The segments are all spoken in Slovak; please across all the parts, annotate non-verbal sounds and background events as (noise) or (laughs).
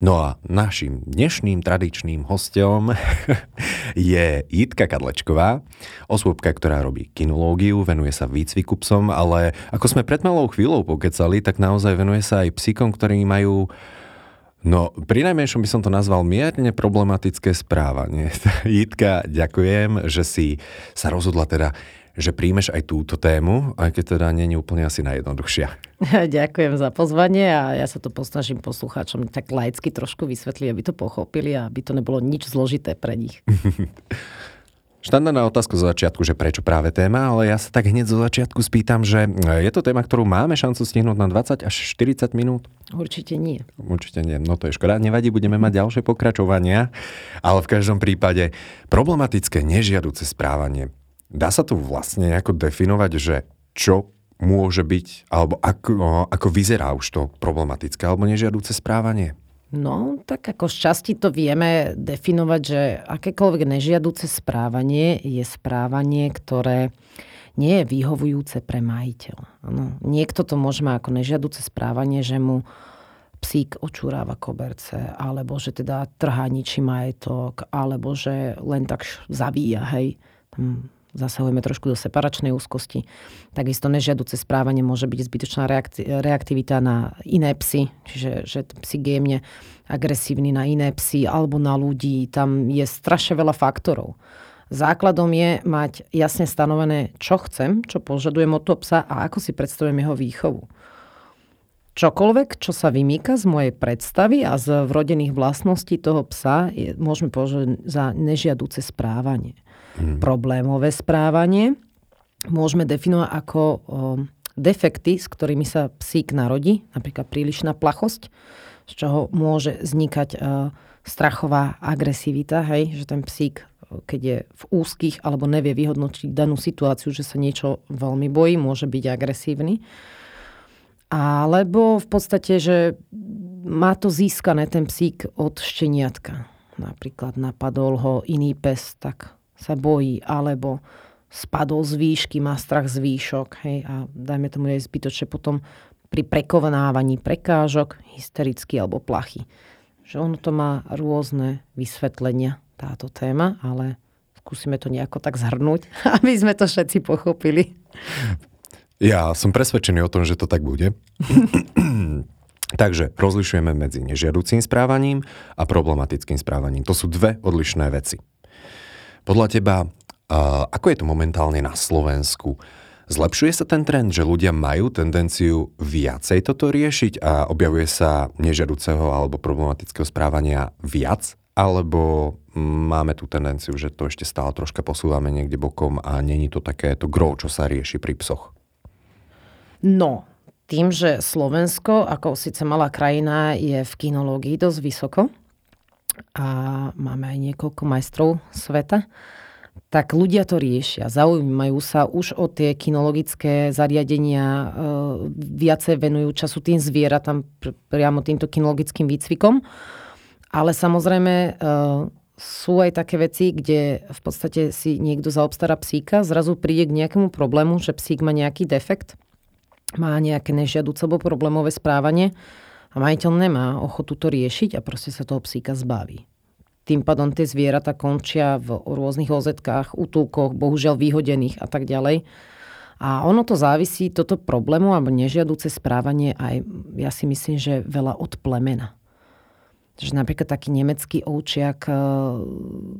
No a našim dnešným tradičným hostom (laughs) je Jitka Kadlečková, osôbka, ktorá robí kinológiu, venuje sa výcviku psom, ale ako sme pred malou chvíľou pokecali, tak naozaj venuje sa aj psíkom, ktorí majú No, pri najmenšom by som to nazval mierne problematické správanie. (laughs) Jitka, ďakujem, že si sa rozhodla teda že príjmeš aj túto tému, aj keď teda nie je úplne asi najjednoduchšia. (laughs) Ďakujem za pozvanie a ja sa to posnažím poslucháčom tak laicky trošku vysvetliť, aby to pochopili a aby to nebolo nič zložité pre nich. (laughs) Štandardná otázka zo začiatku, že prečo práve téma, ale ja sa tak hneď zo začiatku spýtam, že je to téma, ktorú máme šancu stihnúť na 20 až 40 minút? Určite nie. Určite nie. No to je škoda. Nevadí, budeme mať ďalšie pokračovania, ale v každom prípade problematické nežiaduce správanie. Dá sa tu vlastne ako definovať, že čo môže byť, alebo ako, ako vyzerá už to problematické alebo nežiaduce správanie? No, tak ako z časti to vieme definovať, že akékoľvek nežiaduce správanie je správanie, ktoré nie je vyhovujúce pre majiteľa. Ano, niekto to môže mať ako nežiaduce správanie, že mu psík očúráva koberce, alebo že teda trhá ničí majetok, alebo že len tak zavíja, hej. Tam zasahujeme trošku do separačnej úzkosti. Takisto nežiaduce správanie môže byť zbytočná reaktivita na iné psy, čiže že psík je jemne agresívny na iné psy alebo na ľudí. Tam je strašne veľa faktorov. Základom je mať jasne stanovené, čo chcem, čo požadujem od toho psa a ako si predstavujem jeho výchovu. Čokoľvek, čo sa vymýka z mojej predstavy a z vrodených vlastností toho psa, je, môžeme považovať za nežiaduce správanie mm. problémové správanie môžeme definovať ako o, defekty, s ktorými sa psík narodí, napríklad prílišná plachosť, z čoho môže vznikať o, strachová agresivita, hej, že ten psík, keď je v úzkých alebo nevie vyhodnotiť danú situáciu, že sa niečo veľmi bojí, môže byť agresívny. Alebo v podstate, že má to získané ten psík od šteniatka. Napríklad napadol ho iný pes, tak sa bojí, alebo spadol z výšky, má strach z výšok, hej, a dajme tomu aj zbytočne potom pri prekonávaní prekážok, hystericky alebo plachy. Že ono to má rôzne vysvetlenia, táto téma, ale skúsime to nejako tak zhrnúť, (laughs) aby sme to všetci pochopili. Ja som presvedčený o tom, že to tak bude. (clears throat) Takže rozlišujeme medzi nežiaducím správaním a problematickým správaním. To sú dve odlišné veci. Podľa teba, ako je to momentálne na Slovensku? Zlepšuje sa ten trend, že ľudia majú tendenciu viacej toto riešiť a objavuje sa nežiaduceho alebo problematického správania viac? Alebo máme tú tendenciu, že to ešte stále troška posúvame niekde bokom a není to takéto gro, čo sa rieši pri psoch? No, tým, že Slovensko, ako síce malá krajina, je v kinológii dosť vysoko, a máme aj niekoľko majstrov sveta, tak ľudia to riešia. Zaujímajú sa už o tie kinologické zariadenia, e, viacej venujú času tým zvieratám, priamo týmto kinologickým výcvikom. Ale samozrejme e, sú aj také veci, kde v podstate si niekto zaobstará psíka, zrazu príde k nejakému problému, že psík má nejaký defekt, má nejaké nežiaduce alebo problémové správanie a majiteľ nemá ochotu to riešiť a proste sa toho psíka zbaví. Tým pádom tie zvieratá končia v rôznych ozetkách, útulkoch, bohužiaľ vyhodených a tak ďalej. A ono to závisí, toto problému alebo nežiaduce správanie aj, ja si myslím, že veľa od plemena. Že napríklad taký nemecký ovčiak e,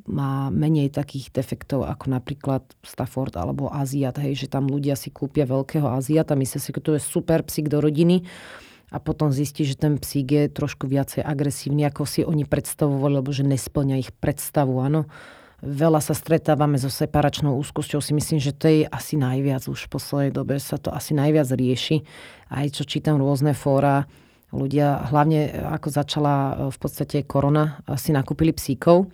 má menej takých defektov ako napríklad Stafford alebo Aziat, hej, že tam ľudia si kúpia veľkého Aziata, myslia si, že to je super psík do rodiny, a potom zistí, že ten psík je trošku viacej agresívny, ako si oni predstavovali, lebo že nesplňa ich predstavu. Áno. Veľa sa stretávame so separačnou úzkosťou. Si myslím, že to je asi najviac už v poslednej dobe sa to asi najviac rieši. Aj čo čítam rôzne fóra, ľudia, hlavne ako začala v podstate korona, si nakúpili psíkov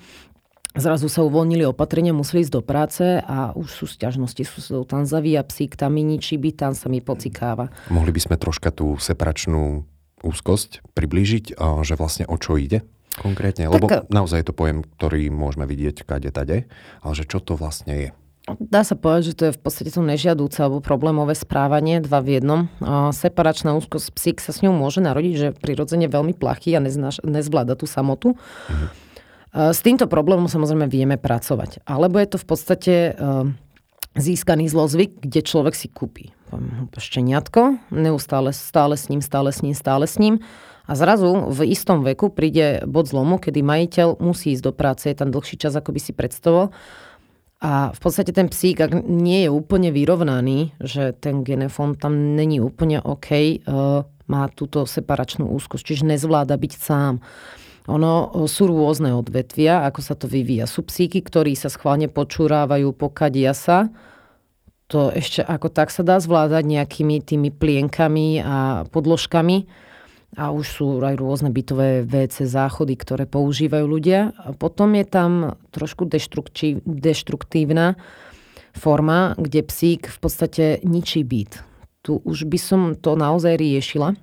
Zrazu sa uvoľnili opatrenia, museli ísť do práce a už sú sťažnosti, sú tam zavíja psík, tam mi ničí byt, tam sa mi pocikáva. Mohli by sme troška tú separačnú úzkosť priblížiť, že vlastne o čo ide konkrétne? Lebo tak, naozaj je to pojem, ktorý môžeme vidieť kade tade, ale že čo to vlastne je? Dá sa povedať, že to je v podstate to nežiadúce alebo problémové správanie, dva v jednom. separačná úzkosť psík sa s ňou môže narodiť, že prirodzene veľmi plachý a neznáš, nezvláda tú samotu. Mhm. S týmto problémom samozrejme vieme pracovať. Alebo je to v podstate získaný zlozvyk, kde človek si kúpi šteniatko, neustále stále s ním, stále s ním, stále s ním. A zrazu v istom veku príde bod zlomu, kedy majiteľ musí ísť do práce, je tam dlhší čas, ako by si predstavoval a v podstate ten psík, ak nie je úplne vyrovnaný, že ten genofón tam není úplne OK, uh, má túto separačnú úzkosť, čiže nezvláda byť sám. Ono sú rôzne odvetvia, ako sa to vyvíja. Sú psíky, ktorí sa schválne počúrávajú, pokadia sa. To ešte ako tak sa dá zvládať nejakými tými plienkami a podložkami a už sú aj rôzne bytové WC záchody, ktoré používajú ľudia. A potom je tam trošku deštruktívna forma, kde psík v podstate ničí byt. Tu už by som to naozaj riešila,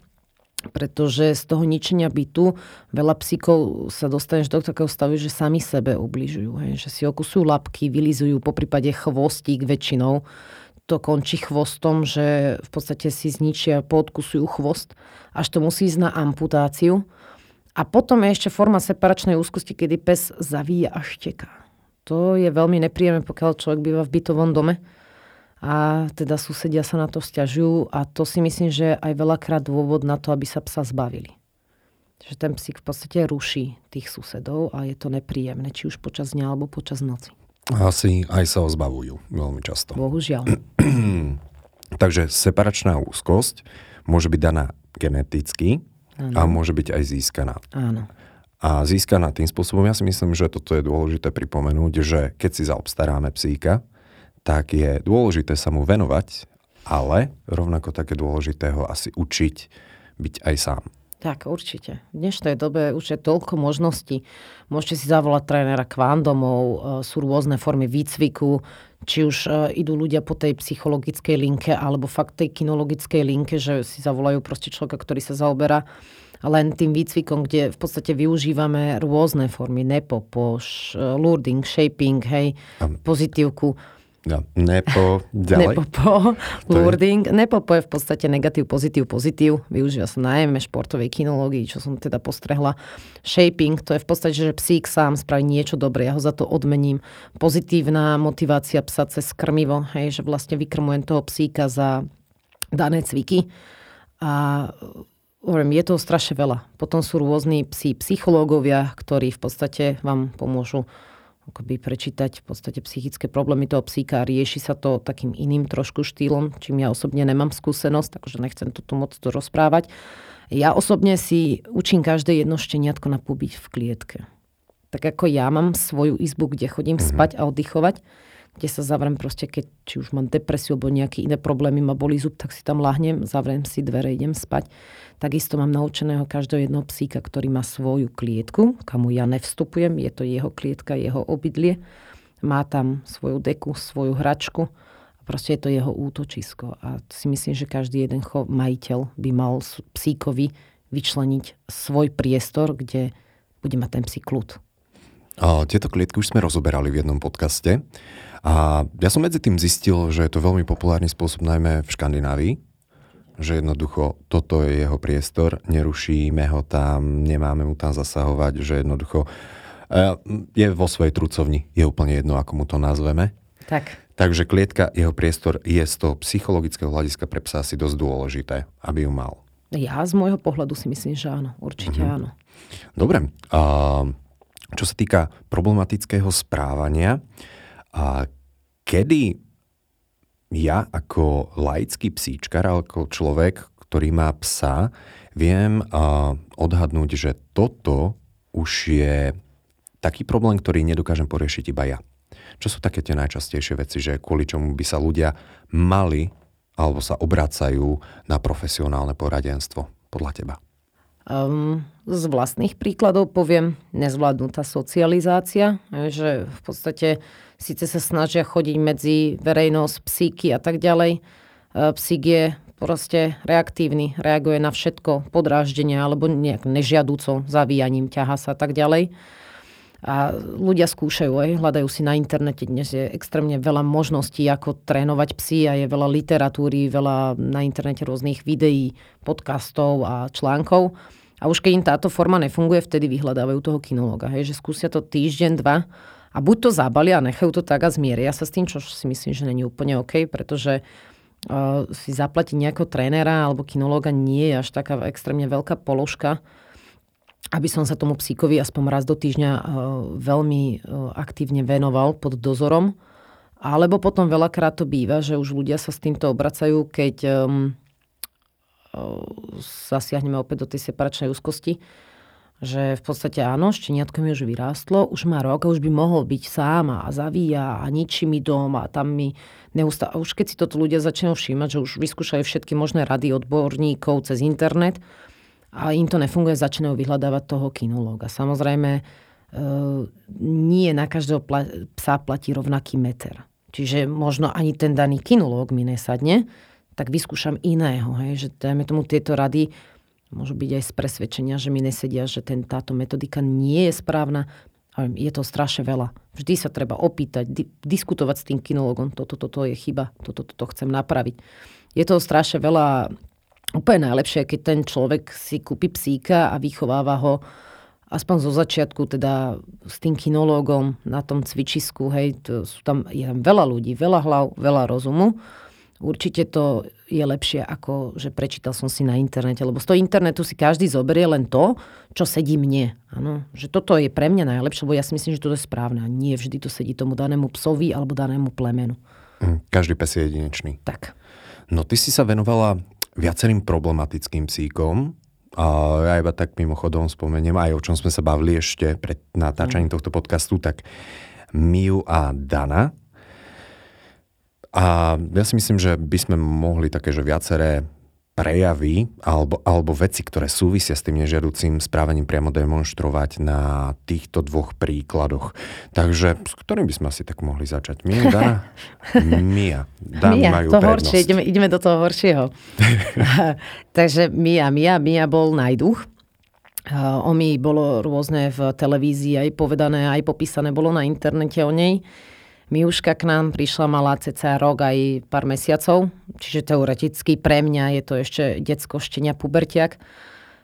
pretože z toho ničenia bytu veľa psíkov sa dostaneš do takého stavu, že sami sebe ubližujú. Hej? Že si okusujú lapky, vylizujú po prípade chvostík väčšinou to končí chvostom, že v podstate si zničia, podkusujú chvost, až to musí ísť na amputáciu. A potom je ešte forma separačnej úzkosti, kedy pes zavíja a šteká. To je veľmi nepríjemné, pokiaľ človek býva v bytovom dome. A teda susedia sa na to vzťažujú a to si myslím, že je aj veľakrát dôvod na to, aby sa psa zbavili. Že ten psík v podstate ruší tých susedov a je to nepríjemné, či už počas dňa alebo počas noci. Asi aj sa ho zbavujú veľmi často. Bohužiaľ. (clears throat) Takže separačná úzkosť môže byť daná geneticky ano. a môže byť aj získaná. Áno. A získaná tým spôsobom, ja si myslím, že toto je dôležité pripomenúť, že keď si zaobstaráme psíka, tak je dôležité sa mu venovať, ale rovnako také dôležité ho asi učiť byť aj sám. Tak, určite. V dnešnej dobe už je toľko možností. Môžete si zavolať trénera k vám domov, e, sú rôzne formy výcviku, či už e, idú ľudia po tej psychologickej linke, alebo fakt tej kinologickej linke, že si zavolajú proste človeka, ktorý sa zaoberá len tým výcvikom, kde v podstate využívame rôzne formy, nepopoš, e, lurding, shaping, hej, pozitívku No, nepo, ďalej. Nepopo, lurding. Je... Nepopo je v podstate negatív, pozitív, pozitív. Využíva sa najmä športovej kinológii, čo som teda postrehla. Shaping, to je v podstate, že psík sám spraví niečo dobré, ja ho za to odmením. Pozitívna motivácia psa cez krmivo, hej, že vlastne vykrmujem toho psíka za dané cviky. A hovorím, je toho strašne veľa. Potom sú rôzni psí psychológovia, ktorí v podstate vám pomôžu akoby prečítať v podstate psychické problémy toho psíka a rieši sa to takým iným trošku štýlom, čím ja osobne nemám skúsenosť, takže nechcem to tu moc to rozprávať. Ja osobne si učím každé jedno šteniatko napúbiť v klietke. Tak ako ja mám svoju izbu, kde chodím mm-hmm. spať a oddychovať, kde sa zavrem proste, keď či už mám depresiu alebo nejaké iné problémy, ma bolí zub, tak si tam lahnem, zavrem si dvere, idem spať. Takisto mám naučeného každého jedného psíka, ktorý má svoju klietku, kamu ja nevstupujem, je to jeho klietka, jeho obydlie. Má tam svoju deku, svoju hračku proste je to jeho útočisko. A si myslím, že každý jeden majiteľ by mal psíkovi vyčleniť svoj priestor, kde bude mať ten psík kľud. A tieto klietky už sme rozoberali v jednom podcaste. A ja som medzi tým zistil, že je to veľmi populárny spôsob najmä v Škandinávii, že jednoducho toto je jeho priestor, nerušíme ho tam, nemáme mu tam zasahovať, že jednoducho je vo svojej trucovni, je úplne jedno, ako mu to nazveme. Tak. Takže klietka, jeho priestor je z toho psychologického hľadiska pre psa asi dosť dôležité, aby ju mal. Ja z môjho pohľadu si myslím, že áno, určite mm-hmm. áno. Dobre, a čo sa týka problematického správania, a kedy ja ako laický psíčkar, ako človek, ktorý má psa, viem odhadnúť, že toto už je taký problém, ktorý nedokážem poriešiť iba ja. Čo sú také tie najčastejšie veci, že kvôli čomu by sa ľudia mali alebo sa obracajú na profesionálne poradenstvo podľa teba? Um, z vlastných príkladov poviem nezvládnutá socializácia, že v podstate síce sa snažia chodiť medzi verejnosť, psíky a tak ďalej. Psík je proste reaktívny, reaguje na všetko, podráždenie alebo nejak nežiadúco, zavíjaním, ťaha sa a tak ďalej. A ľudia skúšajú, aj, hľadajú si na internete. Dnes je extrémne veľa možností, ako trénovať psy a je veľa literatúry, veľa na internete rôznych videí, podcastov a článkov. A už keď im táto forma nefunguje, vtedy vyhľadávajú toho kinológa. Hej, že skúsia to týždeň, dva a buď to zabalia a nechajú to tak a zmieria sa s tým, čo si myslím, že není úplne OK, pretože uh, si zaplatiť nejakého trénera alebo kinológa nie je až taká extrémne veľká položka, aby som sa tomu psíkovi aspoň raz do týždňa uh, veľmi uh, aktívne venoval pod dozorom. Alebo potom veľakrát to býva, že už ľudia sa s týmto obracajú, keď uh, zasiahneme opäť do tej separačnej úzkosti, že v podstate áno, šteniatko mi už vyrástlo, už má rok a už by mohol byť sám a zavíja a ničí mi dom a tam mi neustále... Už keď si toto ľudia začnú všímať, že už vyskúšajú všetky možné rady odborníkov cez internet, a im to nefunguje, začínajú vyhľadávať toho kinológa. Samozrejme, e, nie na každého psa platí rovnaký meter. Čiže možno ani ten daný kinológ mi nesadne, tak vyskúšam iného. Hej? Že dajme tomu tieto rady môžu byť aj z presvedčenia, že mi nesedia, že ten, táto metodika nie je správna. Je to strašne veľa. Vždy sa treba opýtať, di- diskutovať s tým kinológom. Toto, toto je chyba, toto, toto chcem napraviť. Je to strašne veľa úplne najlepšie, keď ten človek si kúpi psíka a vychováva ho aspoň zo začiatku teda s tým kinológom na tom cvičisku, hej, to sú tam, je tam veľa ľudí, veľa hlav, veľa rozumu. Určite to je lepšie, ako že prečítal som si na internete, lebo z toho internetu si každý zoberie len to, čo sedí mne. Ano, že toto je pre mňa najlepšie, lebo ja si myslím, že toto je správne a nie vždy to sedí tomu danému psovi alebo danému plemenu. Hm, každý pes je jedinečný. Tak. No ty si sa venovala viacerým problematickým psíkom. A ja iba tak mimochodom spomeniem, aj o čom sme sa bavili ešte pred natáčaním mm. tohto podcastu, tak Miu a Dana. A ja si myslím, že by sme mohli také, že viaceré prejavy alebo, alebo veci, ktoré súvisia s tým nežiaducím správaním priamo demonstrovať na týchto dvoch príkladoch. Takže s ktorým by sme asi tak mohli začať? Mia, Dana? (laughs) Mia. Dámy Mia, majú to prednosť. horšie, ideme, ideme do toho horšieho. (laughs) Takže Mia, Mia, Mia bol najduch. O mi bolo rôzne v televízii aj povedané, aj popísané bolo na internete o nej. Miuška k nám prišla, mala cca rok aj pár mesiacov, čiže teoreticky pre mňa je to ešte detsko štenia pubertiak.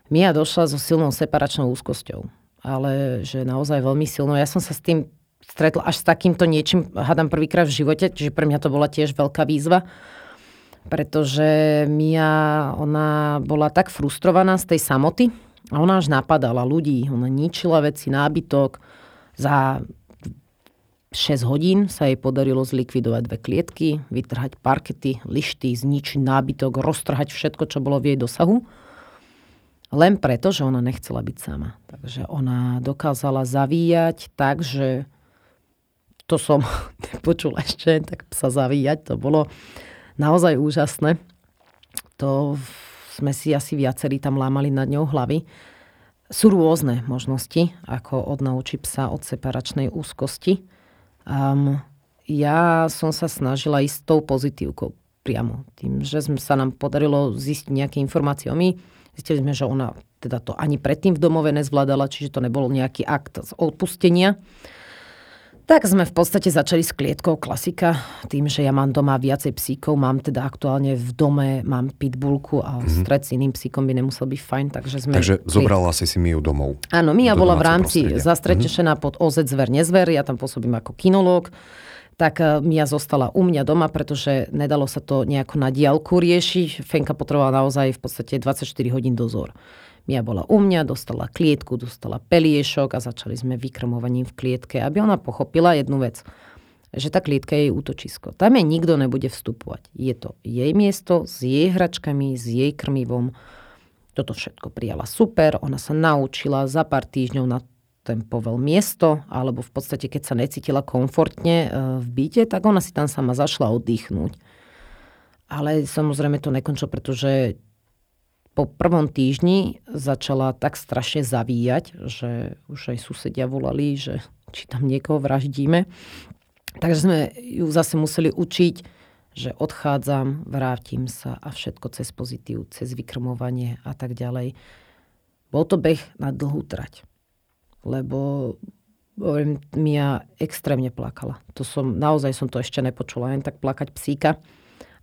Mia došla so silnou separačnou úzkosťou, ale že naozaj veľmi silnou. Ja som sa s tým stretla až s takýmto niečím, hádam prvýkrát v živote, čiže pre mňa to bola tiež veľká výzva, pretože Mia, ona bola tak frustrovaná z tej samoty a ona až napadala ľudí, ona ničila veci, nábytok, za 6 hodín sa jej podarilo zlikvidovať dve klietky, vytrhať parkety, lišty, zničiť nábytok, roztrhať všetko, čo bolo v jej dosahu. Len preto, že ona nechcela byť sama. Takže ona dokázala zavíjať tak, že to som (laughs) nepočula ešte, tak sa zavíjať, to bolo naozaj úžasné. To sme si asi viacerí tam lámali nad ňou hlavy. Sú rôzne možnosti, ako odnaučiť psa od separačnej úzkosti Um, ja som sa snažila ísť tou pozitívkou priamo. Tým, že sme sa nám podarilo zistiť nejaké informácie o my, zistili sme, že ona teda to ani predtým v domove nezvládala, čiže to nebol nejaký akt z odpustenia. Tak sme v podstate začali s klietkou klasika, tým, že ja mám doma viacej psíkov, mám teda aktuálne v dome, mám pitbullku a mm-hmm. stred s iným psíkom by nemusel byť fajn, takže sme... Takže zobrala si si Miu domov. Áno, Mia bola v rámci zastretešená mm-hmm. pod OZ Zver Nezver, ja tam pôsobím ako kinológ, tak eh, Mia zostala u mňa doma, pretože nedalo sa to nejako na diálku riešiť. Fenka potrebovala naozaj v podstate 24 hodín dozor. Mia bola u mňa, dostala klietku, dostala peliešok a začali sme vykrmovaním v klietke, aby ona pochopila jednu vec že tá klietka je jej útočisko. Tam jej nikto nebude vstupovať. Je to jej miesto s jej hračkami, s jej krmivom. Toto všetko prijala super, ona sa naučila za pár týždňov na ten povel miesto, alebo v podstate keď sa necítila komfortne e, v byte, tak ona si tam sama zašla oddychnúť. Ale samozrejme to nekončilo, pretože po prvom týždni začala tak strašne zavíjať, že už aj susedia volali, že či tam niekoho vraždíme. Takže sme ju zase museli učiť, že odchádzam, vrátim sa a všetko cez pozitív, cez vykrmovanie a tak ďalej. Bol to beh na dlhú trať. Lebo hovorím, Mia extrémne plakala. To som, naozaj som to ešte nepočula, len tak plakať psíka.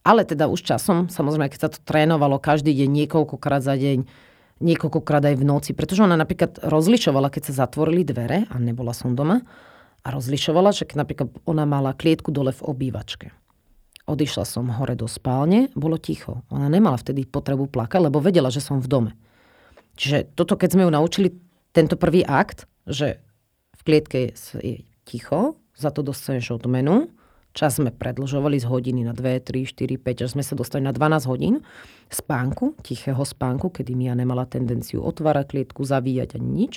Ale teda už časom, samozrejme, keď sa to trénovalo každý deň, niekoľkokrát za deň, niekoľkokrát aj v noci, pretože ona napríklad rozlišovala, keď sa zatvorili dvere a nebola som doma, a rozlišovala, že napríklad ona mala klietku dole v obývačke. Odišla som hore do spálne, bolo ticho. Ona nemala vtedy potrebu plakať, lebo vedela, že som v dome. Čiže toto, keď sme ju naučili, tento prvý akt, že v klietke je ticho, za to dostaneš odmenu, čas sme predlžovali z hodiny na 2, 3, 4, 5, až sme sa dostali na 12 hodín spánku, tichého spánku, kedy Mia nemala tendenciu otvárať klietku, zavíjať ani nič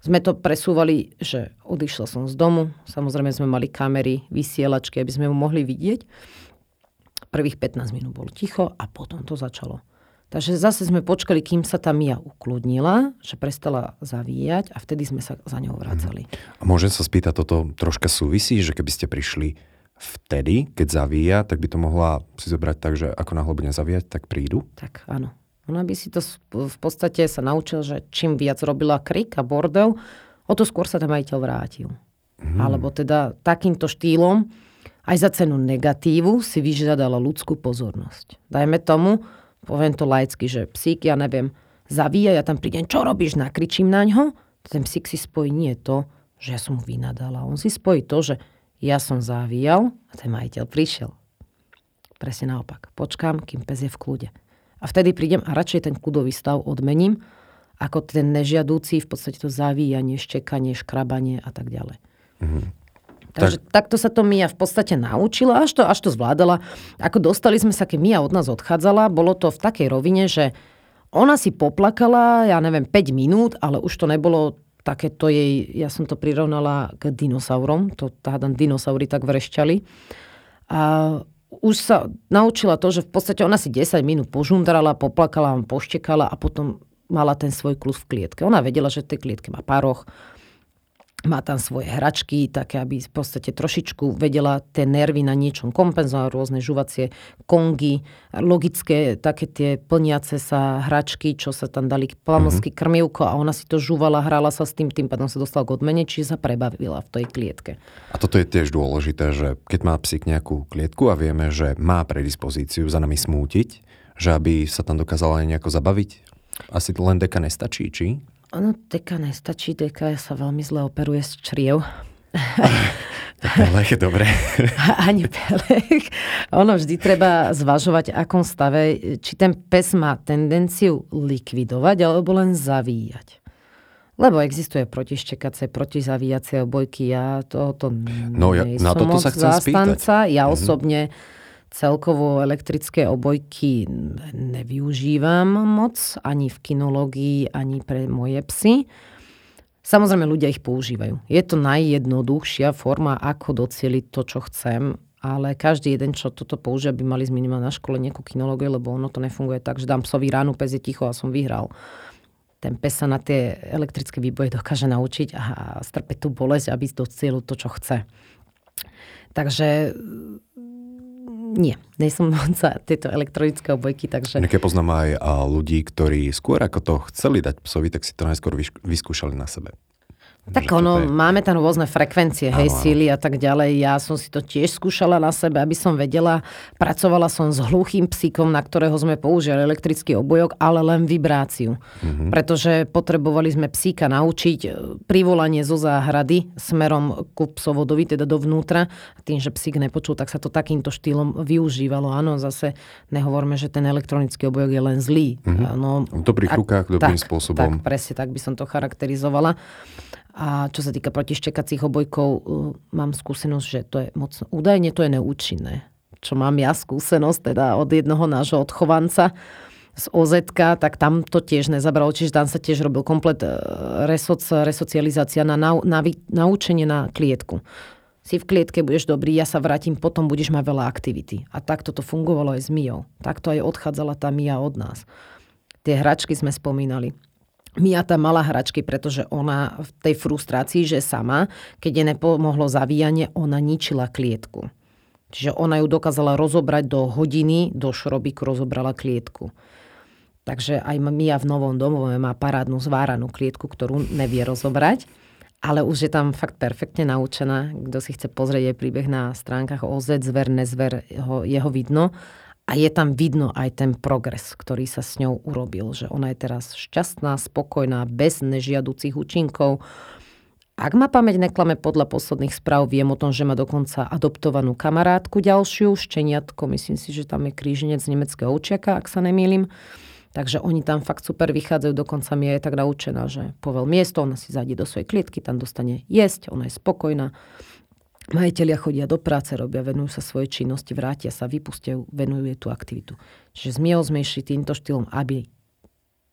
sme to presúvali, že odišla som z domu, samozrejme sme mali kamery, vysielačky, aby sme ju mohli vidieť. Prvých 15 minút bolo ticho a potom to začalo. Takže zase sme počkali, kým sa tá Mia ukludnila, že prestala zavíjať a vtedy sme sa za ňou vracali. A môžem sa spýtať, toto troška súvisí, že keby ste prišli vtedy, keď zavíja, tak by to mohla si zobrať tak, že ako náhle bude zavíjať, tak prídu? Tak áno. Ona by si to v podstate sa naučil, že čím viac robila krik a bordel, o to skôr sa ten majiteľ vrátil. Hmm. Alebo teda takýmto štýlom aj za cenu negatívu si vyžiadala ľudskú pozornosť. Dajme tomu, poviem to laicky, že psík, ja neviem, zavíja, ja tam prídem, čo robíš, nakričím na ňo, ten psík si spojí nie to, že ja som mu vynadala. On si spojí to, že ja som zavíjal a ten majiteľ prišiel. Presne naopak. Počkám, kým pes je v kľude. A vtedy prídem a radšej ten kľudový stav odmením, ako ten nežiadúci, v podstate to zavíjanie, štekanie, škrabanie a tak ďalej. Mm-hmm. Takže tak... takto sa to Mia v podstate naučila, až to, až to zvládala. Ako dostali sme sa, keď Mia od nás odchádzala, bolo to v takej rovine, že ona si poplakala, ja neviem, 5 minút, ale už to nebolo také to jej, ja som to prirovnala k dinosaurom, to hádam dinosaury tak vrešťali. A už sa naučila to, že v podstate ona si 10 minút požundrala, poplakala, poštekala a potom mala ten svoj klus v klietke. Ona vedela, že v tej klietke má paroch, má tam svoje hračky, také, aby v podstate trošičku vedela tie nervy na niečom kompenzovať, rôzne žuvacie kongy, logické také tie plniace sa hračky, čo sa tam dali plamosky, mm-hmm. krmivko a ona si to žuvala, hrala sa s tým, tým pádom sa dostala k odmene, čiže sa prebavila v tej klietke. A toto je tiež dôležité, že keď má psík nejakú klietku a vieme, že má predispozíciu za nami smútiť, že aby sa tam dokázala aj nejako zabaviť, asi len deka nestačí, či? Ono deka nestačí, deka sa veľmi zle operuje z čriev. (laughs) Pelech je dobré. (laughs) Ani pelech. Ono vždy treba zvažovať, akom stave, či ten pes má tendenciu likvidovať alebo len zavíjať. Lebo existuje protištekacie, protizavíjacie obojky. Ja tohoto no, ja, na toto sa chcem zástanca. Spýtať. Ja mm-hmm. osobne celkovo elektrické obojky nevyužívam moc, ani v kinológii, ani pre moje psy. Samozrejme, ľudia ich používajú. Je to najjednoduchšia forma, ako docieliť to, čo chcem, ale každý jeden, čo toto používa, by mali minimálne na škole nejakú kinológiu, lebo ono to nefunguje tak, že dám psovi ránu, pes je ticho a som vyhral. Ten pes sa na tie elektrické výboje dokáže naučiť a strpeť tú bolesť, aby docielil to, čo chce. Takže nie, nie som za tieto elektronické obojky, takže... Nejaké poznám aj ľudí, ktorí skôr ako to chceli dať psovi, tak si to najskôr vyskúšali na sebe. Tak ono, je... máme tam rôzne frekvencie, hej, áno, síly a tak ďalej. Ja som si to tiež skúšala na sebe, aby som vedela. Pracovala som s hluchým psíkom, na ktorého sme použili elektrický obojok, ale len vibráciu. Mm-hmm. Pretože potrebovali sme psíka naučiť e, privolanie zo záhrady smerom ku psovodovi, teda dovnútra. A tým, že psík nepočul, tak sa to takýmto štýlom využívalo. Áno, zase nehovorme, že ten elektronický obojok je len zlý. Mm-hmm. No, v dobrých rukách, dobrým tak, spôsobom. Tak, presne tak by som to charakterizovala. A čo sa týka protištekacích obojkov, uh, mám skúsenosť, že to je moc, údajne to je neúčinné. Čo mám ja skúsenosť, teda od jednoho nášho odchovanca z oz tak tam to tiež nezabralo, čiže tam sa tiež robil komplet uh, resoc, resocializácia na, na, na, naučenie na klietku. Si v klietke, budeš dobrý, ja sa vrátim, potom budeš mať veľa aktivity. A takto to fungovalo aj s Mijou. Takto aj odchádzala tá Mia od nás. Tie hračky sme spomínali Mia tam mala hračky, pretože ona v tej frustrácii, že sama, keď je nepomohlo zavíjanie, ona ničila klietku. Čiže ona ju dokázala rozobrať do hodiny, do šrobiku rozobrala klietku. Takže aj Mia v novom domove má parádnu zváranú klietku, ktorú nevie rozobrať, ale už je tam fakt perfektne naučená. Kto si chce pozrieť jej príbeh na stránkach OZ, zver, nezver, ho, jeho vidno. A je tam vidno aj ten progres, ktorý sa s ňou urobil. Že ona je teraz šťastná, spokojná, bez nežiaducich účinkov ak ma pamäť neklame podľa posledných správ, viem o tom, že má dokonca adoptovanú kamarátku ďalšiu, šteniatko, myslím si, že tam je kríženec nemeckého učiaka, ak sa nemýlim. Takže oni tam fakt super vychádzajú, dokonca mi je tak naučená, že povel miesto, ona si zadí do svojej klietky, tam dostane jesť, ona je spokojná. Majiteľia chodia do práce, robia, venujú sa svojej činnosti, vrátia sa, vypustia venujú jej tú aktivitu. Čiže sme išli týmto štýlom, aby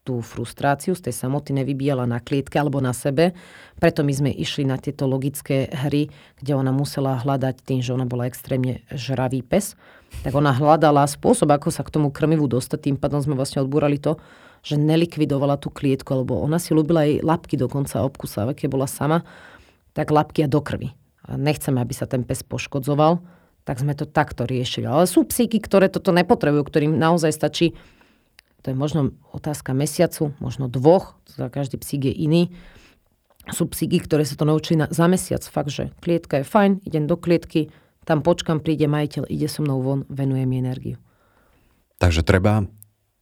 tú frustráciu z tej samoty nevybíjala na klietke alebo na sebe. Preto my sme išli na tieto logické hry, kde ona musela hľadať tým, že ona bola extrémne žravý pes. Tak ona hľadala spôsob, ako sa k tomu krmivu dostať. Tým pádom sme vlastne odbúrali to, že nelikvidovala tú klietku, lebo ona si ľúbila aj lapky dokonca obkusávať, keď bola sama, tak lapky a do krvi. Nechceme, aby sa ten pes poškodzoval, tak sme to takto riešili. Ale sú psíky, ktoré toto nepotrebujú, ktorým naozaj stačí to je možno otázka mesiacu, možno dvoch, za každý psík je iný. Sú psíky, ktoré sa to naučili na, za mesiac. Fakt, že klietka je fajn, idem do klietky, tam počkam, príde majiteľ, ide so mnou von, venuje mi energiu. Takže treba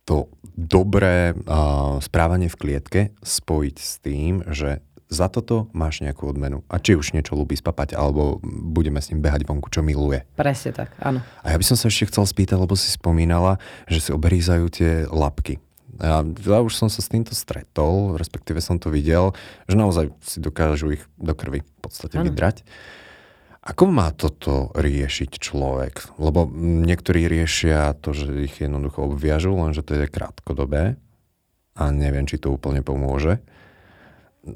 to dobré uh, správanie v klietke spojiť s tým, že za toto máš nejakú odmenu. A či už niečo ľubí spapať, alebo budeme s ním behať vonku, čo miluje. Presne tak, áno. A ja by som sa ešte chcel spýtať, lebo si spomínala, že si oberízajú tie lapky. Ja, ja už som sa s týmto stretol, respektíve som to videl, že naozaj si dokážu ich do krvi v podstate ano. vydrať. Ako má toto riešiť človek? Lebo niektorí riešia to, že ich jednoducho obviažu, lenže to je krátkodobé a neviem, či to úplne pomôže.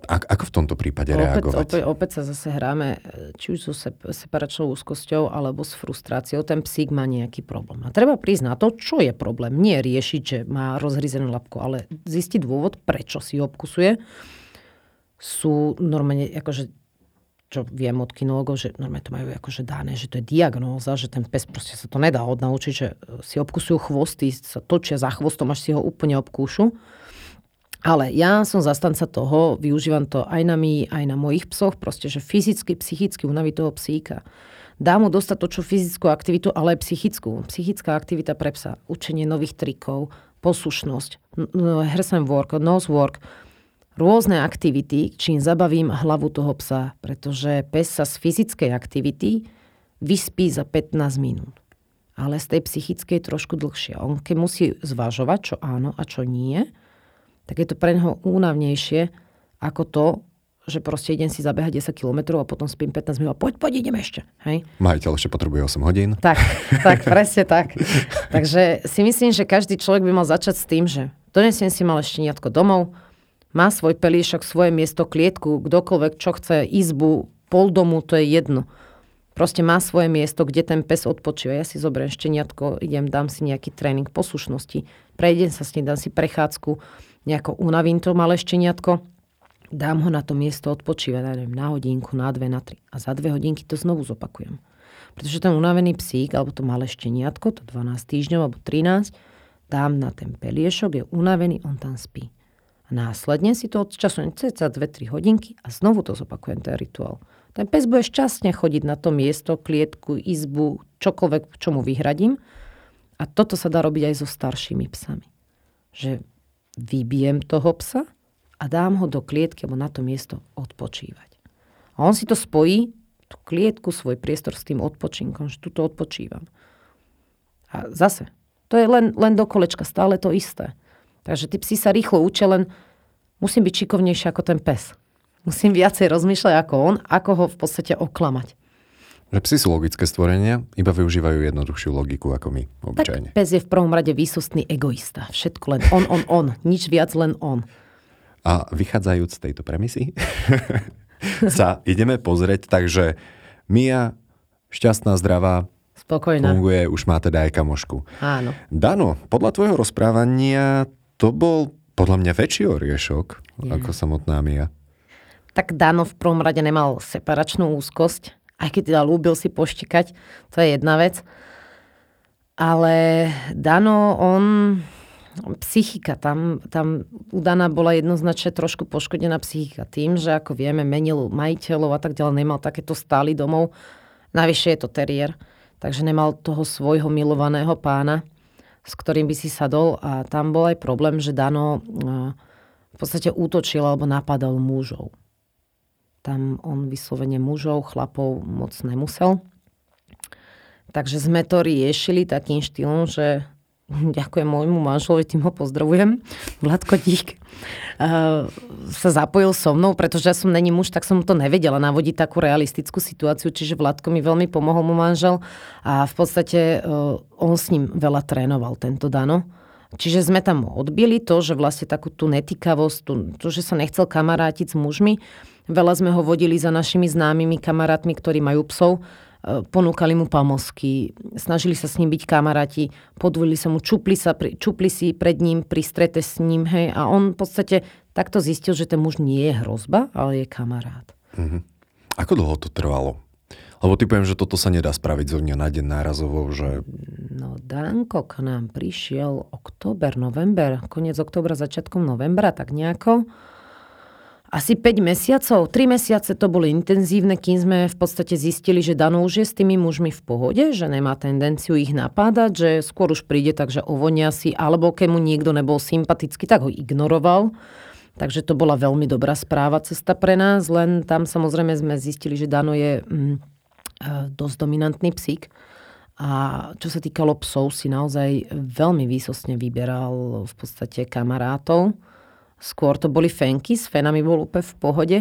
Ako v tomto prípade opäť, reagovať? Opäť, opäť sa zase hráme či už so separačnou úzkosťou alebo s frustráciou. Ten psík má nejaký problém. A treba na to, čo je problém. Nie riešiť, že má rozhryzenú labku, ale zistiť dôvod, prečo si ho obkusuje. Sú normálne, akože čo viem od kinologov, že normálne to majú akože dané, že to je diagnóza, že ten pes proste sa to nedá odnaučiť, že si obkusujú chvosty, sa točia za chvostom, až si ho úplne obkúšu. Ale ja som zastanca toho, využívam to aj na my, aj na mojich psoch, proste, že fyzicky, psychicky unaví toho psíka. Dá mu dostatočnú fyzickú aktivitu, ale aj psychickú. Psychická aktivita pre psa, učenie nových trikov, poslušnosť, hersen work, nose work, rôzne aktivity, čím zabavím hlavu toho psa, pretože pes sa z fyzickej aktivity vyspí za 15 minút. Ale z tej psychickej trošku dlhšie. On keď musí zvažovať, čo áno a čo nie, tak je to pre neho únavnejšie ako to, že proste idem si zabehať 10 km a potom spím 15 minút a poď, poď, idem ešte. Hej? Majiteľ ešte potrebuje 8 hodín. Tak, tak, (laughs) presne tak. Takže si myslím, že každý človek by mal začať s tým, že donesiem si ešte šteniatko domov, má svoj pelíšok, svoje miesto, klietku, kdokoľvek, čo chce, izbu, pol domu, to je jedno. Proste má svoje miesto, kde ten pes odpočíva. Ja si zoberiem šteniatko, idem, dám si nejaký tréning poslušnosti, prejdem sa s ním, dám si prechádzku, nejako unavím to malé šteniatko, dám ho na to miesto odpočívať, neviem, na hodinku, na dve, na tri. A za dve hodinky to znovu zopakujem. Pretože ten unavený psík, alebo to malé šteniatko, to 12 týždňov alebo 13, dám na ten peliešok, je unavený, on tam spí. A následne si to odčasujem cca 2-3 hodinky a znovu to zopakujem, ten rituál. Ten pes bude šťastne chodiť na to miesto, klietku, izbu, čokoľvek, čo mu vyhradím. A toto sa dá robiť aj so staršími psami. Že vybijem toho psa a dám ho do klietky alebo na to miesto odpočívať. A on si to spojí, tú klietku, svoj priestor s tým odpočinkom, že tuto odpočívam. A zase, to je len, len do kolečka, stále to isté. Takže tí psi sa rýchlo učia, len musím byť šikovnejší ako ten pes. Musím viacej rozmýšľať ako on, ako ho v podstate oklamať. Že psi sú logické stvorenia, iba využívajú jednoduchšiu logiku ako my, obyčajne. Tak pes je v prvom rade výsostný egoista. Všetko len on, on, on. Nič viac, len on. A vychádzajúc z tejto premisy, (laughs) sa ideme pozrieť, takže Mia, šťastná, zdravá, Spokojná. Funguje, už má teda aj kamošku. Áno. Dano, podľa tvojho rozprávania to bol podľa mňa väčší oriešok Je. ako samotná Mia. Tak Dano v prvom rade nemal separačnú úzkosť, Aj keď teda ľúbil si poštikať, to je jedna vec. Ale Dano, on psychika, tam, tam u Dana bola jednoznačne trošku poškodená psychika tým, že ako vieme, menil majiteľov a tak ďalej, nemal takéto stály domov. Navyše je to teriér, takže nemal toho svojho milovaného pána, s ktorým by si sadol a tam bol aj problém, že Dano v podstate útočil alebo napadal mužov. Tam on vyslovene mužov, chlapov moc nemusel. Takže sme to riešili takým štýlom, že (laughs) ďakujem môjmu manželovi, tým ho pozdravujem, Vladko Dík, uh, sa zapojil so mnou, pretože ja som není muž, tak som to nevedela navodiť takú realistickú situáciu, čiže Vladko mi veľmi pomohol mu manžel a v podstate uh, on s ním veľa trénoval, tento Dano. Čiže sme tam odbili to, že vlastne takú tú netýkavosť, tú, to, že sa nechcel kamarátiť s mužmi. Veľa sme ho vodili za našimi známymi kamarátmi, ktorí majú psov E, ponúkali mu pamosky, snažili sa s ním byť kamaráti, podvolili sa mu, čupli, sa, čupli si pred ním pri strete s ním, hej, a on v podstate takto zistil, že ten muž nie je hrozba, ale je kamarát. Mm-hmm. Ako dlho to trvalo? Lebo ty poviem, že toto sa nedá spraviť zo dňa na deň nárazovo, že... No, Danko k nám prišiel október, november, koniec októbra, začiatkom novembra, tak nejako asi 5 mesiacov, 3 mesiace to bolo intenzívne, kým sme v podstate zistili, že Dano už je s tými mužmi v pohode, že nemá tendenciu ich napádať, že skôr už príde tak, že ovonia si, alebo keď mu niekto nebol sympatický, tak ho ignoroval. Takže to bola veľmi dobrá správa cesta pre nás, len tam samozrejme sme zistili, že Dano je mm, dosť dominantný psík. A čo sa týkalo psov, si naozaj veľmi výsostne vyberal v podstate kamarátov Skôr to boli fenky, s fenami bol úplne v pohode,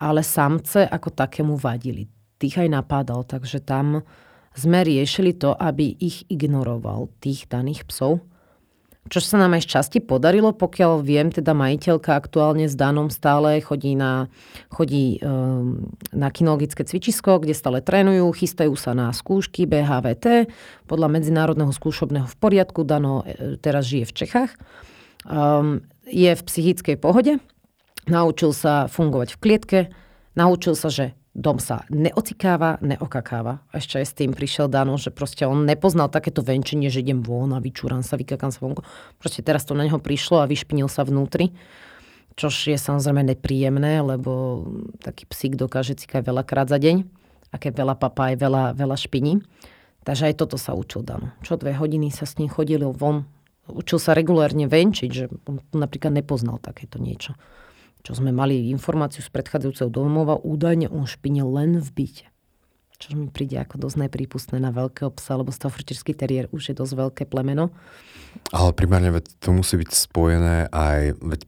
ale samce ako takému vadili. Tých aj napádal, takže tam sme riešili to, aby ich ignoroval, tých daných psov. Čo sa nám aj z časti podarilo, pokiaľ viem, teda majiteľka aktuálne s Danom stále chodí na, chodí, um, na kinologické cvičisko, kde stále trénujú, chystajú sa na skúšky BHVT podľa medzinárodného skúšobného v poriadku. Dano e, teraz žije v Čechách. Um, je v psychickej pohode, naučil sa fungovať v klietke, naučil sa, že dom sa neocikáva, neokakáva. A ešte aj s tým prišiel Dano, že proste on nepoznal takéto venčenie, že idem von a vyčúram sa, vykakám sa vonku. Proste teraz to na neho prišlo a vyšpinil sa vnútri. Čož je samozrejme nepríjemné, lebo taký psík dokáže cikať veľakrát za deň. A keď veľa papá aj veľa, veľa špiní. Takže aj toto sa učil Dano. Čo dve hodiny sa s ním chodili von učil sa regulárne venčiť, že on napríklad nepoznal takéto niečo. Čo sme mali informáciu z predchádzajúceho domova, údajne on špinil len v byte. Čo mi príde ako dosť neprípustné na veľkého psa, lebo Staffordshire terier už je dosť veľké plemeno. Ale primárne veď to musí byť spojené aj veď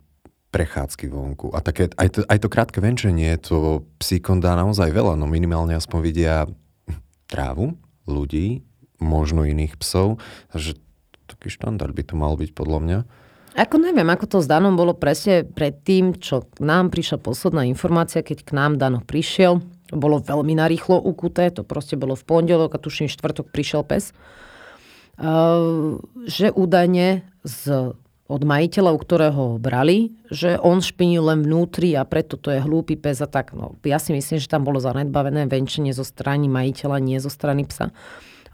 prechádzky vonku. A také, aj, to, aj to krátke venčenie, to psíkon dá naozaj veľa, no minimálne aspoň vidia trávu, ľudí, možno iných psov, že taký štandard by to mal byť podľa mňa. Ako neviem, ako to s Danom bolo presne pred tým, čo k nám prišla posledná informácia, keď k nám Dano prišiel. Bolo veľmi narýchlo ukuté, to proste bolo v pondelok a tuším štvrtok prišiel pes. Uh, že údajne z, od majiteľa, u ktorého ho brali, že on špinil len vnútri a preto to je hlúpy pes a tak. No, ja si myslím, že tam bolo zanedbavené venčenie zo strany majiteľa, nie zo strany psa.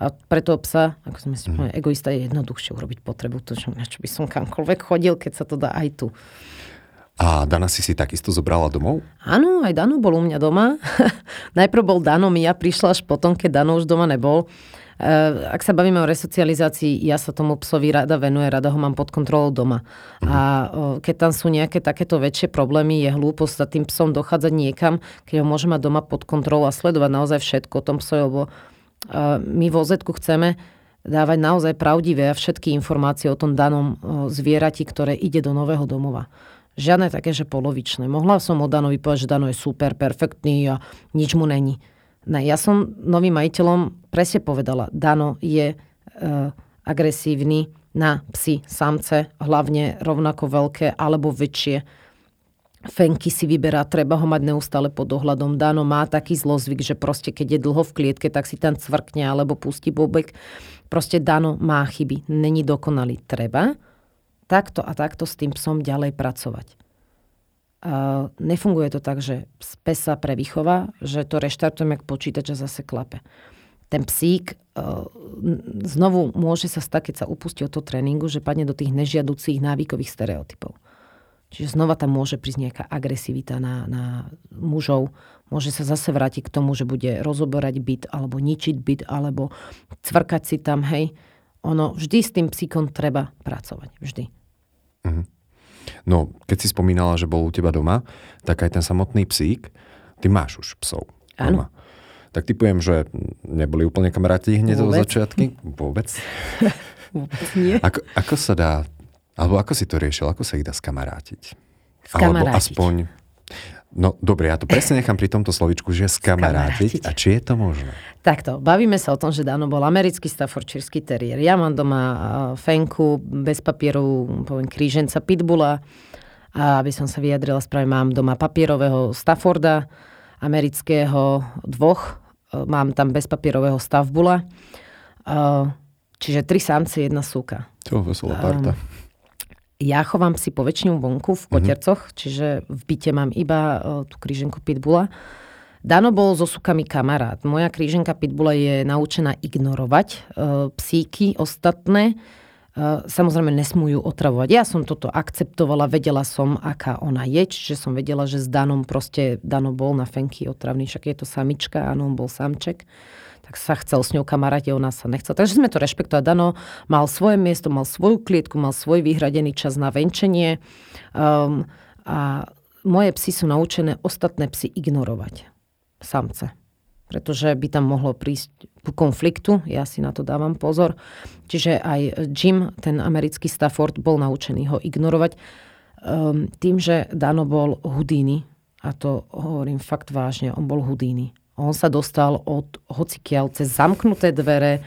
A pre toho psa, ako sme si mm. egoista je jednoduchšie urobiť potrebu, to, čo, čo by som kamkoľvek chodil, keď sa to dá aj tu. A Dana si si takisto zobrala domov? Áno, aj Dano bol u mňa doma. (laughs) Najprv bol Dano, ja prišla až potom, keď Dano už doma nebol. Uh, ak sa bavíme o resocializácii, ja sa tomu psovi rada venuje, rada ho mám pod kontrolou doma. Uh-huh. A keď tam sú nejaké takéto väčšie problémy, je hlúposť sa tým psom dochádzať niekam, keď ho môže mať doma pod kontrolou a sledovať naozaj všetko o tom psovi, lebo my vo Zetku chceme dávať naozaj pravdivé a všetky informácie o tom danom zvierati, ktoré ide do nového domova. Žiadne také, že polovičné. Mohla som o Danovi povedať, že Dano je super, perfektný a nič mu není. Ne, ja som novým majiteľom presne povedala, Dano je e, agresívny na psi, samce, hlavne rovnako veľké alebo väčšie Fenky si vyberá, treba ho mať neustále pod dohľadom. Dano má taký zlozvyk, že proste keď je dlho v klietke, tak si tam cvrkne alebo pustí bobek. Proste Dano má chyby, není dokonalý. Treba takto a takto s tým psom ďalej pracovať. Uh, nefunguje to tak, že pes sa prevychová, že to reštartujeme k počítač a zase klape. Ten psík uh, znovu môže sa stať, keď sa upustí od toho tréningu, že padne do tých nežiaducích návykových stereotypov. Čiže znova tam môže prísť nejaká agresivita na, na mužov. Môže sa zase vrátiť k tomu, že bude rozoberať byt, alebo ničiť byt, alebo cvrkať si tam, hej. Ono, vždy s tým psíkom treba pracovať. Vždy. Mm-hmm. No, keď si spomínala, že bol u teba doma, tak aj ten samotný psík, ty máš už psov Áno. doma. Tak typujem, že neboli úplne kamaráti hneď Vôbec. začiatky? (laughs) Vôbec. Vôbec nie. Ako, ako sa dá, alebo ako si to riešil, ako sa ich dá skamarátiť? Alebo Skamarátiť. aspoň, no dobre, ja to presne nechám pri tomto slovičku, že skamarátiť. Skamarátiť. A či je to možné? Takto, bavíme sa o tom, že Dano bol americký Staffordshire terrier. Ja mám doma fenku, bez papieru, poviem kríženca Pitbulla. A aby som sa vyjadrila správne, mám doma papierového Stafforda, amerického dvoch. Uh, mám tam bezpapierového Staffbula. Uh, čiže tri samce, jedna súka. To veselá parta. Ja chovám si po väčšinu vonku v kotercoch, čiže v byte mám iba uh, tú kríženku Pitbulla. Dano bol so sukami kamarát. Moja kríženka Pitbulla je naučená ignorovať uh, psíky ostatné. Uh, samozrejme nesmú ju otravovať. Ja som toto akceptovala, vedela som, aká ona je, čiže som vedela, že s Danom proste, Dano bol na fenky otravný, však je to samička, áno, on bol samček tak sa chcel s ňou kamaráti, ona sa nechcela. Takže sme to rešpektovali. Dano mal svoje miesto, mal svoju klietku, mal svoj vyhradený čas na venčenie um, a moje psy sú naučené ostatné psy ignorovať. Samce. Pretože by tam mohlo prísť ku konfliktu, ja si na to dávam pozor. Čiže aj Jim, ten americký Stafford, bol naučený ho ignorovať um, tým, že Dano bol Houdini, a to hovorím fakt vážne, on bol Houdini. On sa dostal od hocikiaľ cez zamknuté dvere,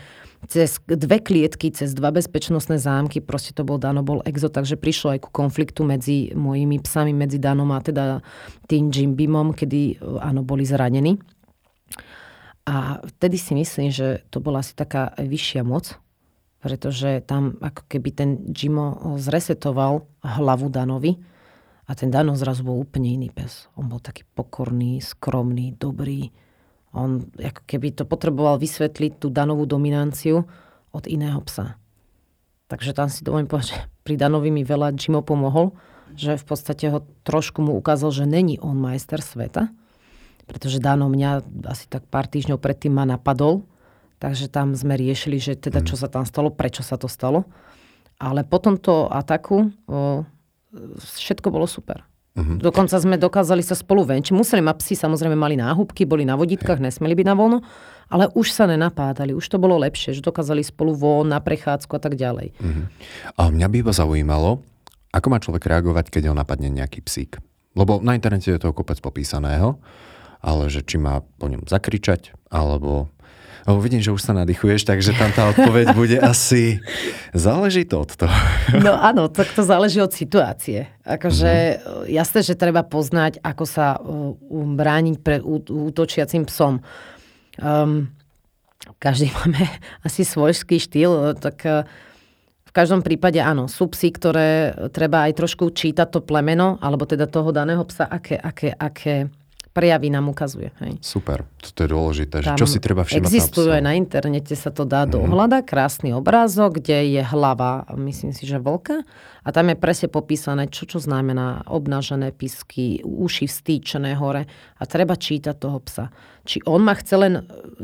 cez dve klietky, cez dva bezpečnostné zámky, proste to bol Dano, bol exo, takže prišlo aj ku konfliktu medzi mojimi psami, medzi Danom a teda tým Jim Beamom, kedy áno, boli zranení. A vtedy si myslím, že to bola asi taká vyššia moc, pretože tam ako keby ten Jimo zresetoval hlavu Danovi a ten Dano zrazu bol úplne iný pes. On bol taký pokorný, skromný, dobrý. On ako keby to potreboval vysvetliť tú Danovú dominanciu od iného psa. Takže tam si dovolím povedať, že pri Danovi mi veľa Jimo pomohol, že v podstate ho trošku mu ukázal, že není on majster sveta, pretože Dano mňa asi tak pár týždňov predtým ma napadol, takže tam sme riešili, že teda čo sa tam stalo, prečo sa to stalo. Ale po tomto ataku o, všetko bolo super. Uh-huh. Dokonca sme dokázali sa spolu venčiť. Museli ma psi, samozrejme mali náhubky, boli na vodítkach, nesmeli byť na voľno, ale už sa nenapádali, už to bolo lepšie, že dokázali spolu von na prechádzku a tak ďalej. Uh-huh. A mňa by iba zaujímalo, ako má človek reagovať, keď ho napadne nejaký psík. Lebo na internete je toho kopec popísaného, ale že či má po ňom zakričať, alebo... Lebo vidím, že už sa nadýchuješ, takže tam tá odpoveď bude asi... Záleží to od toho. No áno, tak to záleží od situácie. Akože mm-hmm. jasné, že treba poznať, ako sa uh, brániť pred útočiacim psom. Um, každý (laughs) máme asi svojský štýl, tak uh, v každom prípade áno, sú psy, ktoré treba aj trošku čítať to plemeno, alebo teda toho daného psa, aké, aké, aké prejavy nám ukazuje. Hej. Super, toto je dôležité. Že čo si treba všimať Existuje na internete, sa to dá do ohľada, krásny obrázok, kde je hlava, myslím si, že vlka a tam je presne popísané, čo čo znamená obnažené pisky, uši vstýčené hore a treba čítať toho psa. Či on ma chce len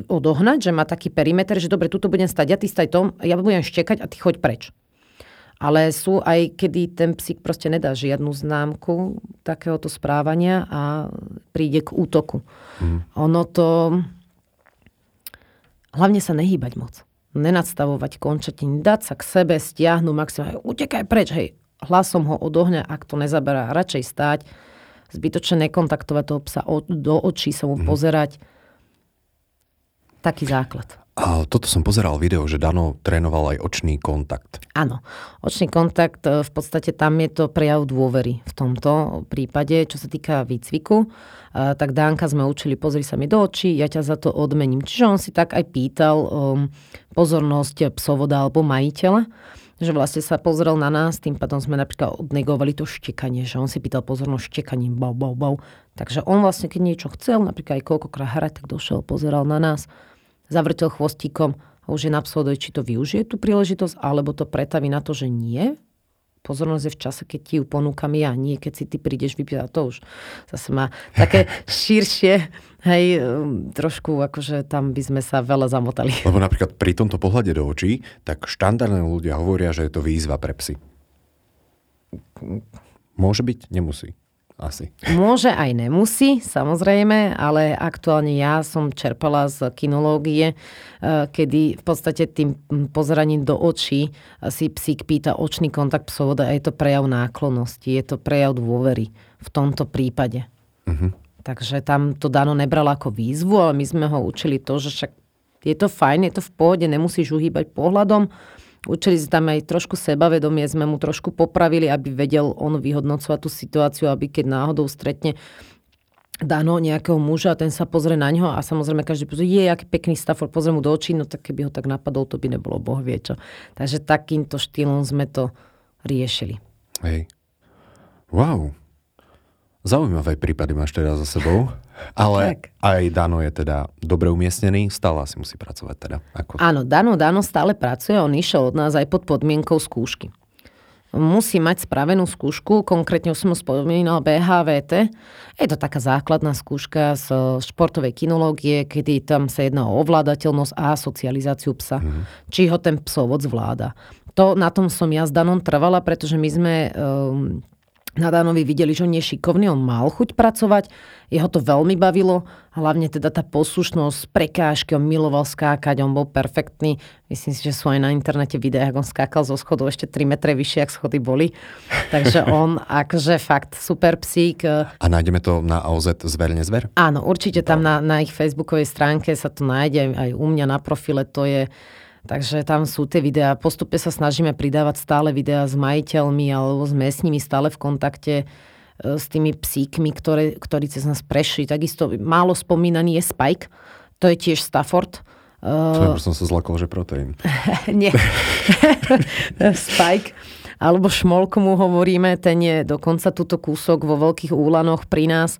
odohnať, že má taký perimeter, že dobre, tuto budem stať, ja ty staj tom, ja budem štekať a ty choď preč. Ale sú aj, kedy ten psík proste nedá žiadnu známku takéhoto správania a príde k útoku. Mm. Ono to... Hlavne sa nehýbať moc. Nenadstavovať končatiny, dať sa k sebe, stiahnuť maximálne, utekaj preč, hej. Hlasom ho odohňa, ak to nezaberá, radšej stáť, zbytočne nekontaktovať toho psa do očí, sa mu mm. pozerať. Taký základ. A toto som pozeral video, že Dano trénoval aj očný kontakt. Áno, očný kontakt, v podstate tam je to prejav dôvery v tomto prípade, čo sa týka výcviku. Tak Dánka sme učili, pozri sa mi do očí, ja ťa za to odmením. Čiže on si tak aj pýtal um, pozornosť psovoda alebo majiteľa. že vlastne sa pozrel na nás, tým pádom sme napríklad odnegovali to štekanie, že on si pýtal pozornosť štekaním, bau, bau, bau. Takže on vlastne, keď niečo chcel, napríklad aj koľkokrát hrať, tak došiel, pozeral na nás, zavrtel chvostíkom a už je napsal, či to využije tú príležitosť, alebo to pretaví na to, že nie, pozornosť je v čase, keď ti ju ponúkam ja, nie keď si ty prídeš vypýtať. To už zase má také (laughs) širšie, hej, um, trošku akože tam by sme sa veľa zamotali. Lebo napríklad pri tomto pohľade do očí, tak štandardné ľudia hovoria, že je to výzva pre psy. Môže byť, nemusí asi. Môže aj nemusí, samozrejme, ale aktuálne ja som čerpala z kinológie, e, kedy v podstate tým pozeraním do očí si psík pýta očný kontakt psovoda a je to prejav náklonnosti, je to prejav dôvery v tomto prípade. Uh-huh. Takže tam to Dano nebral ako výzvu, ale my sme ho učili to, že však je to fajn, je to v pohode, nemusíš uhýbať pohľadom, Učili sme tam aj trošku sebavedomie, sme mu trošku popravili, aby vedel on vyhodnocovať tú situáciu, aby keď náhodou stretne Dano nejakého muža ten sa pozrie na ňo a samozrejme každý pozrie, je, aký pekný Stafford, pozrie mu do očí, no tak keby ho tak napadol, to by nebolo boh vie čo. Takže takýmto štýlom sme to riešili. Hej. Wow. Zaujímavé prípady máš teda za sebou. Ale tak. aj Dano je teda dobre umiestnený, stále si musí pracovať teda. Ako... Áno, Dano, Dano stále pracuje, on išiel od nás aj pod podmienkou skúšky. Musí mať spravenú skúšku, konkrétne už som spomínal BHVT. Je to taká základná skúška z športovej kinológie, kedy tam sa jedná o ovládateľnosť a socializáciu psa. Mm-hmm. Či ho ten psovod zvláda. To, na tom som ja s Danom trvala, pretože my sme um, na Dánovi videli, že on je šikovný, on mal chuť pracovať, jeho to veľmi bavilo, hlavne teda tá poslušnosť, prekážky, on miloval skákať, on bol perfektný. Myslím si, že sú aj na internete videá, ako on skákal zo schodu ešte 3 metre vyššie, ak schody boli. Takže (laughs) on akože fakt super psík. A nájdeme to na OZ Zver nezver? Áno, určite tam na, na ich facebookovej stránke sa to nájde, aj u mňa na profile to je Takže tam sú tie videá. Postupne sa snažíme pridávať stále videá s majiteľmi alebo sme s nimi stále v kontakte e, s tými psíkmi, ktoré, ktorí cez nás prešli. Takisto málo spomínaný je Spike, to je tiež Stafford. Uh, som sa zlakol, že proteín. (laughs) Nie. (laughs) Spike alebo šmolku mu hovoríme, ten je dokonca túto kúsok vo veľkých úlanoch pri nás.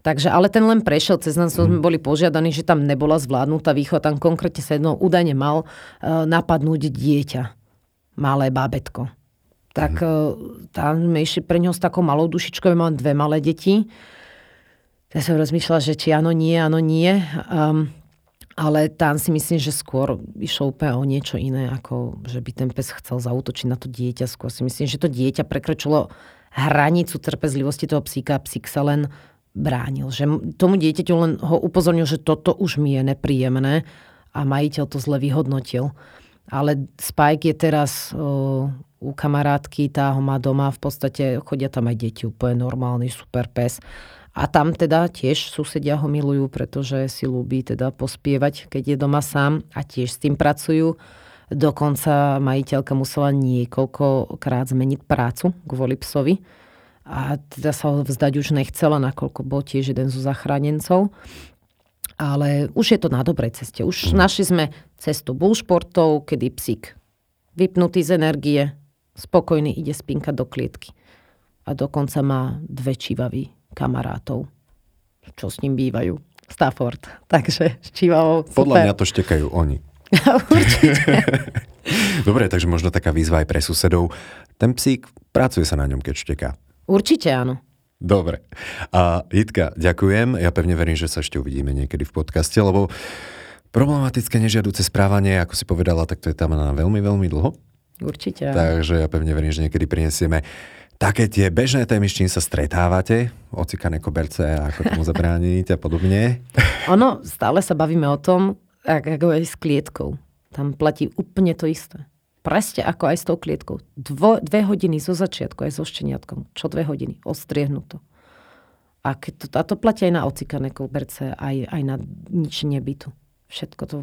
Takže, ale ten len prešiel cez nás, sme mhm. boli požiadaní, že tam nebola zvládnutá výchova, tam konkrétne sa jednou údajne mal uh, napadnúť dieťa, malé bábetko. Tak uh, tam sme išli pre neho s takou malou dušičkou, mám dve malé deti. Ja som rozmýšľala, že či áno, nie, áno, nie. Um, ale tam si myslím, že skôr išlo úplne o niečo iné, ako že by ten pes chcel zautočiť na to dieťa. Skôr si myslím, že to dieťa prekročilo hranicu trpezlivosti toho psíka. Psík sa len bránil. Že tomu dieťaťu len ho upozornil, že toto už mi je nepríjemné a majiteľ to zle vyhodnotil. Ale Spike je teraz o, u kamarátky, tá ho má doma, v podstate chodia tam aj deti, úplne normálny, super pes. A tam teda tiež susedia ho milujú, pretože si ľúbi teda pospievať, keď je doma sám a tiež s tým pracujú. Dokonca majiteľka musela niekoľkokrát zmeniť prácu kvôli psovi a teda sa ho vzdať už nechcela, nakoľko bol tiež jeden zo zachránencov. Ale už je to na dobrej ceste. Už mm. našli sme cestu bullšportov, kedy psík vypnutý z energie, spokojný ide spinkať do klietky. A dokonca má dve čivavy kamarátov, čo s ním bývajú. Stafford. Takže s čivavou. Podľa mňa to štekajú oni. (laughs) Určite. Dobre, takže možno taká výzva aj pre susedov. Ten psík, pracuje sa na ňom, keď šteká. Určite áno. Dobre. A Jitka, ďakujem. Ja pevne verím, že sa ešte uvidíme niekedy v podcaste, lebo problematické nežiaduce správanie, ako si povedala, tak to je tam na veľmi, veľmi dlho. Určite. Takže ja pevne verím, že niekedy prinesieme také tie bežné témy, s čím sa stretávate, ocikané koberce, ako tomu zabrániť a podobne. Ono, stále sa bavíme o tom, ako aj s klietkou. Tam platí úplne to isté. Presne ako aj s tou klietkou. Dvo, dve hodiny zo začiatku aj so šteniatkom. Čo dve hodiny? Ostriehnuto. A to, a to platí aj na ocikané koberce, aj, aj na ničenie bytu. Všetko to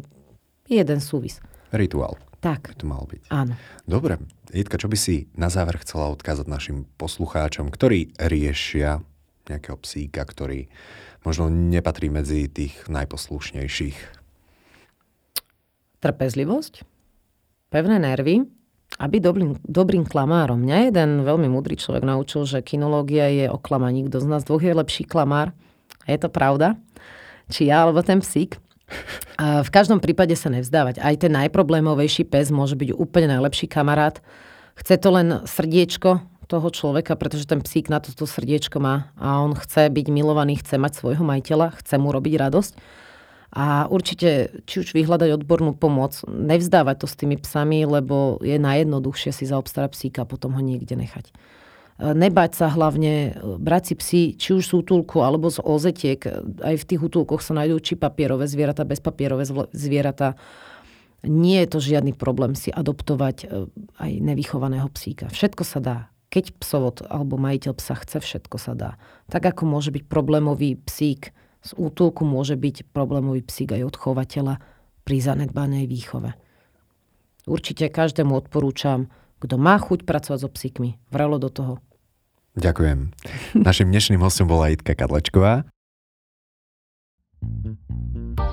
je jeden súvis. Rituál. Tak. By to mal byť. Áno. Dobre. Jitka, čo by si na záver chcela odkázať našim poslucháčom, ktorí riešia nejakého psíka, ktorý možno nepatrí medzi tých najposlušnejších? Trpezlivosť pevné nervy aby dobrým, dobrým klamárom. Mňa jeden veľmi múdry človek naučil, že kinológia je o klamaní. Kto z nás dvoch je lepší klamár? A je to pravda? Či ja, alebo ten psík? A v každom prípade sa nevzdávať. Aj ten najproblémovejší pes môže byť úplne najlepší kamarát. Chce to len srdiečko toho človeka, pretože ten psík na toto srdiečko má a on chce byť milovaný, chce mať svojho majiteľa, chce mu robiť radosť. A určite, či už vyhľadať odbornú pomoc, nevzdávať to s tými psami, lebo je najjednoduchšie si zaobstarať psíka a potom ho niekde nechať. E, nebať sa hlavne, e, brať si psi, či už z útulku alebo z ozetiek. Aj v tých útulkoch sa nájdú či papierové zvieratá, bezpapierové zvieratá. Nie je to žiadny problém si adoptovať e, aj nevychovaného psíka. Všetko sa dá. Keď psovod alebo majiteľ psa chce, všetko sa dá. Tak ako môže byť problémový psík z útulku môže byť problémový psík aj od chovateľa pri zanedbanej výchove. Určite každému odporúčam, kto má chuť pracovať so psíkmi, vrelo do toho. Ďakujem. Našim dnešným hostom bola Jitka Kadlečková.